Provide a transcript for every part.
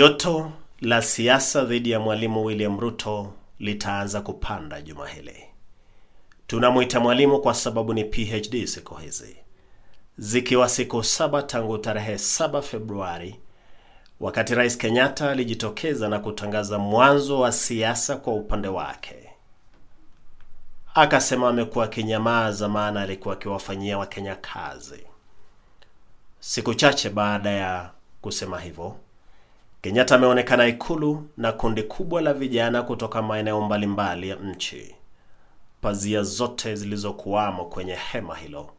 Joto la siasa dhidi ya Mwalimu William Ruto litaanza kupanda juma hili. Tunamwita mwalimu kwa sababu ni PhD siku hizi, zikiwa siku saba tangu tarehe 7 Februari wakati Rais Kenyatta alijitokeza na kutangaza mwanzo wa siasa kwa upande wake. Akasema amekuwa akinyamaza, maana alikuwa akiwafanyia Wakenya kazi. Siku chache baada ya kusema hivyo, Kenyatta ameonekana Ikulu na kundi kubwa la vijana kutoka maeneo mbalimbali ya nchi. Pazia zote zilizokuwamo kwenye hema hilo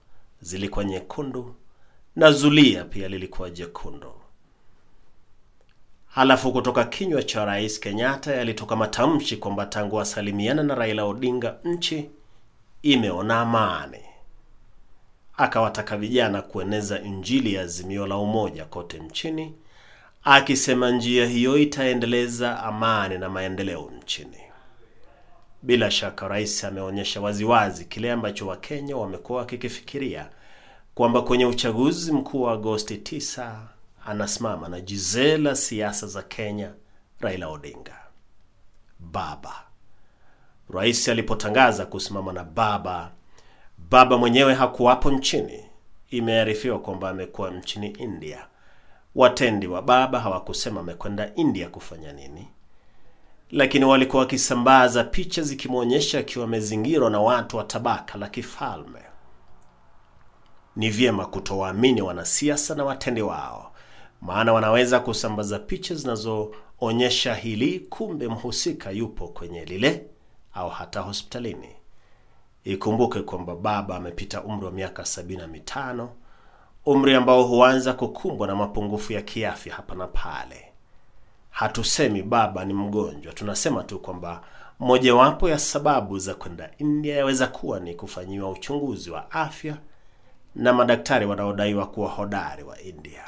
zilikuwa nyekundu na zulia pia lilikuwa jekundu. Halafu kutoka kinywa cha Rais Kenyatta yalitoka matamshi kwamba tangu asalimiana na Raila Odinga nchi imeona amani. Akawataka vijana kueneza injili ya Azimio la Umoja kote nchini, akisema njia hiyo itaendeleza amani na maendeleo nchini. Bila shaka rais ameonyesha waziwazi kile ambacho Wakenya wamekuwa wakikifikiria kwamba kwenye uchaguzi mkuu wa Agosti 9 anasimama na jizee la siasa za Kenya, Raila Odinga. Baba rais alipotangaza kusimama na baba, baba mwenyewe hakuwapo nchini. Imearifiwa kwamba amekuwa nchini India. Watendi wa baba hawakusema amekwenda India kufanya nini, lakini walikuwa wakisambaza picha zikimwonyesha akiwa amezingirwa na watu wa tabaka la kifalme. Ni vyema kutowaamini wanasiasa na watendi wao, maana wanaweza kusambaza picha zinazoonyesha hili, kumbe mhusika yupo kwenye lile au hata hospitalini. Ikumbuke kwamba baba amepita umri wa miaka sabini na mitano, umri ambao huanza kukumbwa na mapungufu ya kiafya hapa na pale. Hatusemi baba ni mgonjwa, tunasema tu kwamba mojawapo ya sababu za kwenda India yaweza kuwa ni kufanyiwa uchunguzi wa afya na madaktari wanaodaiwa kuwa hodari wa India.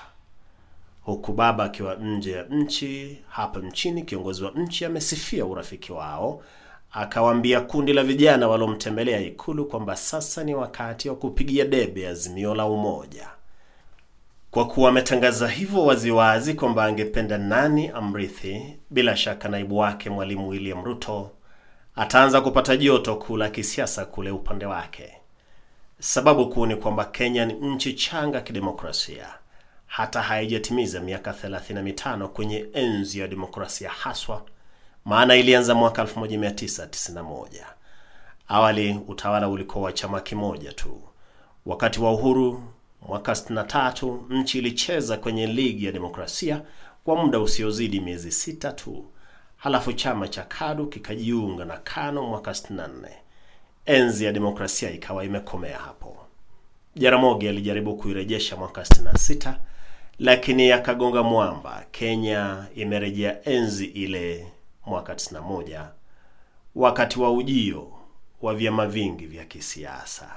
Huku baba akiwa nje ya nchi, hapa nchini kiongozi wa nchi amesifia urafiki wao, akawaambia kundi la vijana waliomtembelea Ikulu kwamba sasa ni wakati wa kupigia debe Azimio la Umoja. Kwa kuwa ametangaza hivyo waziwazi kwamba angependa nani amrithi, bila shaka naibu wake Mwalimu William Ruto ataanza kupata joto kuu la kisiasa kule upande wake. Sababu kuu ni kwamba Kenya ni nchi changa kidemokrasia, hata haijatimiza miaka 35 kwenye enzi ya demokrasia haswa, maana ilianza mwaka 1991. Awali utawala ulikuwa wa chama kimoja tu. Wakati wa uhuru mwaka 63 nchi ilicheza kwenye ligi ya demokrasia kwa muda usiozidi miezi sita tu, halafu chama cha KADU kikajiunga na KANU mwaka 64. Enzi ya demokrasia ikawa imekomea hapo. Jaramogi alijaribu kuirejesha mwaka 66 lakini akagonga mwamba. Kenya imerejea enzi ile mwaka 91 wakati wa ujio wa vyama vingi vya kisiasa.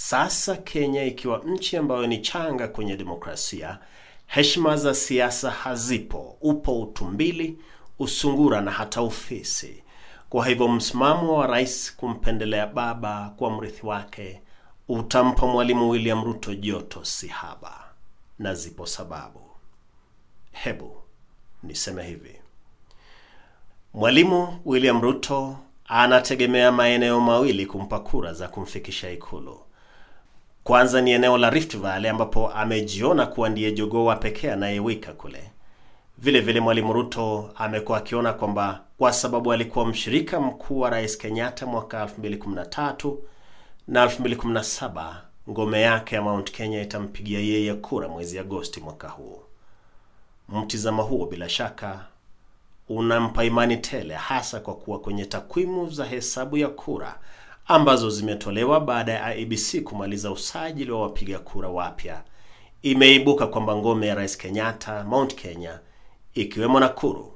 Sasa Kenya ikiwa nchi ambayo ni changa kwenye demokrasia, heshima za siasa hazipo, upo utumbili, usungura na hata ufisi. Kwa hivyo msimamo wa rais kumpendelea baba kwa mrithi wake utampa Mwalimu William Ruto joto si haba, na zipo sababu. Hebu niseme hivi, Mwalimu William Ruto anategemea maeneo mawili kumpa kura za kumfikisha Ikulu. Kwanza ni eneo la Rift Valley ambapo amejiona kuwa ndiye jogoo pekee anayewika kule. Vile vile Mwalimu Ruto amekuwa akiona kwamba kwa sababu alikuwa mshirika mkuu wa Rais Kenyatta mwaka 2013 na 2017, ngome yake ya Mount Kenya itampigia yeye kura mwezi Agosti mwaka huu. Mtizamo huo bila shaka unampa imani tele, hasa kwa kuwa kwenye takwimu za hesabu ya kura ambazo zimetolewa baada ya IEBC kumaliza usajili wa wapiga kura wapya, imeibuka kwamba ngome ya Rais Kenyatta, Mount Kenya, ikiwemo Nakuru,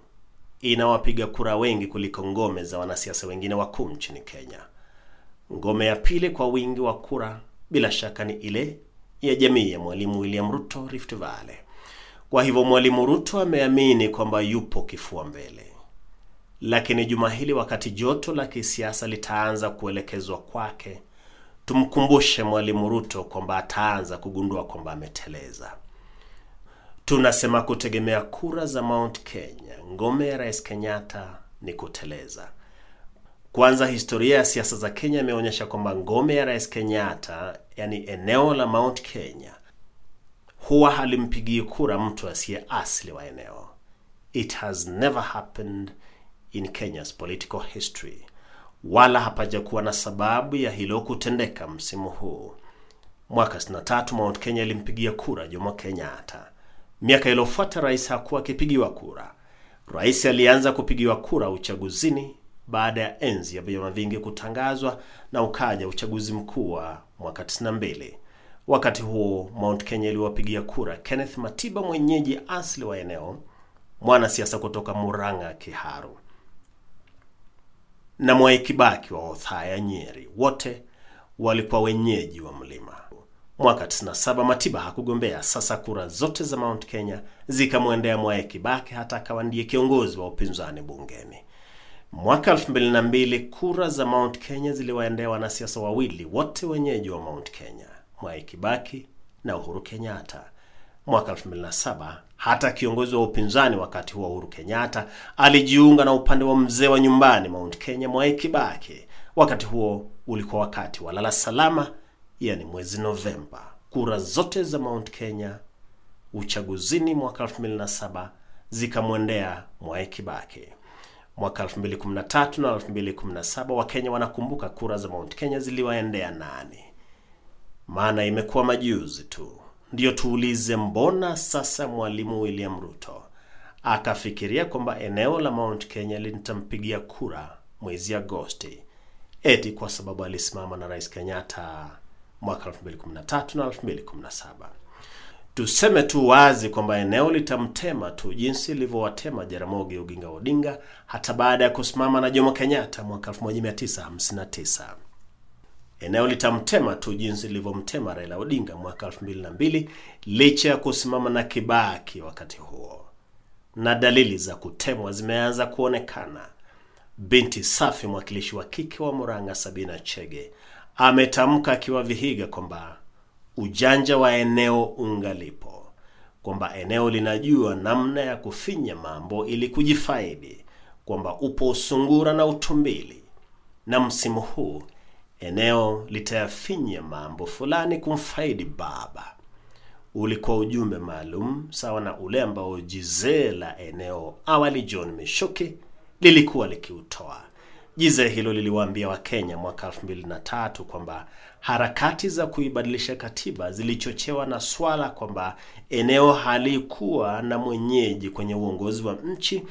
ina wapiga kura wengi kuliko ngome za wanasiasa wengine wakuu nchini Kenya. Ngome ya pili kwa wingi wa kura bila shaka ni ile ya jamii ya Mwalimu William Ruto, Rift Valley. Kwa hivyo Mwalimu Ruto ameamini kwamba yupo kifua mbele, lakini juma hili, wakati joto la kisiasa litaanza kuelekezwa kwake, tumkumbushe Mwalimu Ruto kwamba ataanza kugundua kwamba ameteleza. Tunasema kutegemea kura za Mount Kenya, ngome ya Rais Kenyatta ni kuteleza. Kwanza, historia ya siasa za Kenya imeonyesha kwamba ngome ya Rais Kenyatta, yani eneo la Mount Kenya, huwa halimpigii kura mtu asiye asili wa eneo. It has never happened in Kenya's political history, wala hapajakuwa na sababu ya hilo kutendeka msimu huu. Mwaka 63 Mount Kenya ilimpigia kura Jomo Kenyatta. Miaka iliyofuata rais hakuwa akipigiwa kura. Rais alianza kupigiwa kura uchaguzini baada ya enzi ya vyama vingi kutangazwa na ukaja uchaguzi mkuu wa mwaka 92. Wakati huo Mount Kenya iliwapigia kura Kenneth Matiba, mwenyeji asili wa eneo, mwanasiasa kutoka Murang'a Kiharu, na Mwai Kibaki wa Othaya Nyeri, wote walikuwa wenyeji wa mlima. Mwaka 97 Matiba hakugombea. Sasa kura zote za Mount Kenya zikamwendea Mwai Kibaki, hata akawa ndiye kiongozi wa upinzani bungeni. Mwaka 2002 kura za Mount Kenya ziliwaendea wanasiasa wawili, wote wenyeji wa Mount Kenya, Mwai Kibaki na Uhuru Kenyatta. Mwaka 2007 hata kiongozi wa upinzani wakati huo Uhuru Kenyatta alijiunga na upande wa mzee wa nyumbani Mount Kenya, Mwai Kibaki. Wakati huo ulikuwa wakati wa lala salama, yani mwezi Novemba. Kura zote za Mount Kenya uchaguzini mwaka 2007 zikamwendea Mwai Kibaki. Mwaka 2013 na 2017 Wakenya wanakumbuka kura za Mount Kenya ziliwaendea nani? Maana imekuwa majuzi tu. Ndiyo tuulize, mbona sasa Mwalimu William Ruto akafikiria kwamba eneo la Mount Kenya litampigia kura mwezi Agosti, eti kwa sababu alisimama na Rais Kenyatta mwaka 2013 na 2017. Tuseme tu wazi kwamba eneo litamtema tu jinsi ilivyowatema Jaramogi Oginga Odinga hata baada ya kusimama na Jomo Kenyatta mwaka 1959. Eneo litamtema tu jinsi lilivyomtema Raila Odinga mwaka 2002 licha ya kusimama na Kibaki wakati huo. Na dalili za kutemwa zimeanza kuonekana. Binti Safi, mwakilishi wa kike wa Murang'a, Sabina Chege, ametamka akiwa Vihiga kwamba ujanja wa eneo ungalipo, kwamba eneo linajua namna ya kufinya mambo ili kujifaidi, kwamba upo usungura na utumbili, na msimu huu eneo litayafinya mambo fulani kumfaidi baba. Ulikuwa ujumbe maalum sawa na ule ambao jizee la eneo awali John Mishuki lilikuwa likiutoa. Jizee hilo liliwaambia Wakenya mwaka 2003 kwamba harakati za kuibadilisha katiba zilichochewa na swala kwamba eneo halikuwa na mwenyeji kwenye uongozi wa nchi,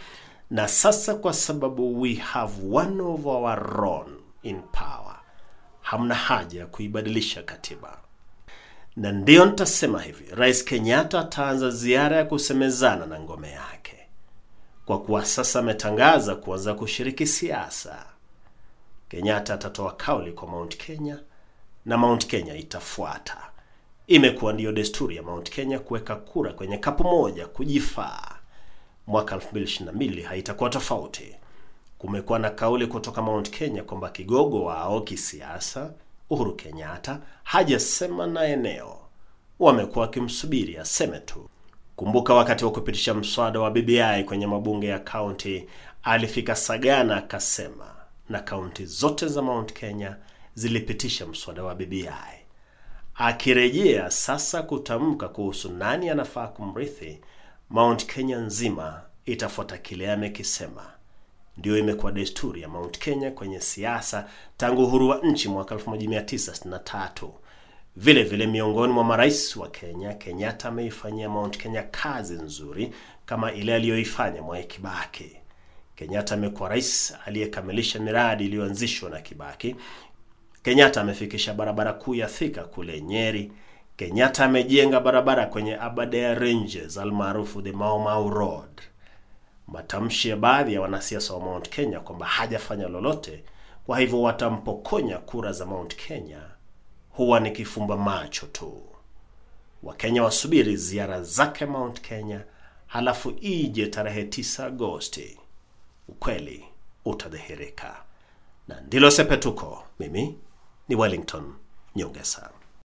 na sasa kwa sababu we have one of our own in power, hamna haja ya kuibadilisha katiba. Na ndiyo nitasema hivi, Rais Kenyatta ataanza ziara ya kusemezana na ngome yake, kwa kuwa sasa ametangaza kuanza kushiriki siasa. Kenyatta atatoa kauli kwa Mount Kenya na Mount Kenya itafuata. Imekuwa ndiyo desturi ya Mount Kenya kuweka kura kwenye kapu moja kujifaa. Mwaka 2022 haitakuwa tofauti. Kumekuwa na kauli kutoka Mount Kenya kwamba kigogo wao kisiasa Uhuru Kenyatta hajasema na eneo, wamekuwa wakimsubiri aseme tu. Kumbuka wakati wa kupitisha mswada wa BBI kwenye mabunge ya kaunti, alifika Sagana akasema, na kaunti zote za Mount Kenya zilipitisha mswada wa BBI. Akirejea sasa kutamka kuhusu nani anafaa kumrithi, Mount Kenya nzima itafuata kile amekisema. Ndiyo imekuwa desturi ya Mount Kenya kwenye siasa tangu uhuru wa nchi mwaka 1963. Vile vile miongoni mwa marais wa Kenya, Kenyatta ameifanyia Mount Kenya kazi nzuri kama ile aliyoifanya Mwai Kibaki. Kenyatta amekuwa rais aliyekamilisha miradi iliyoanzishwa na Kibaki. Kenyatta amefikisha barabara kuu ya Thika kule Nyeri. Kenyatta amejenga barabara kwenye Aberdare Ranges almaarufu the Mau Mau Road. Matamshi ya baadhi ya wanasiasa wa Mount Kenya kwamba hajafanya lolote, kwa hivyo watampokonya kura za Mount Kenya huwa ni kifumba macho tu. Wakenya wasubiri ziara zake Mount Kenya, halafu ije tarehe 9 Agosti, ukweli utadhihirika. Na ndilo sepetuko. Mimi ni Wellington Nyongesa.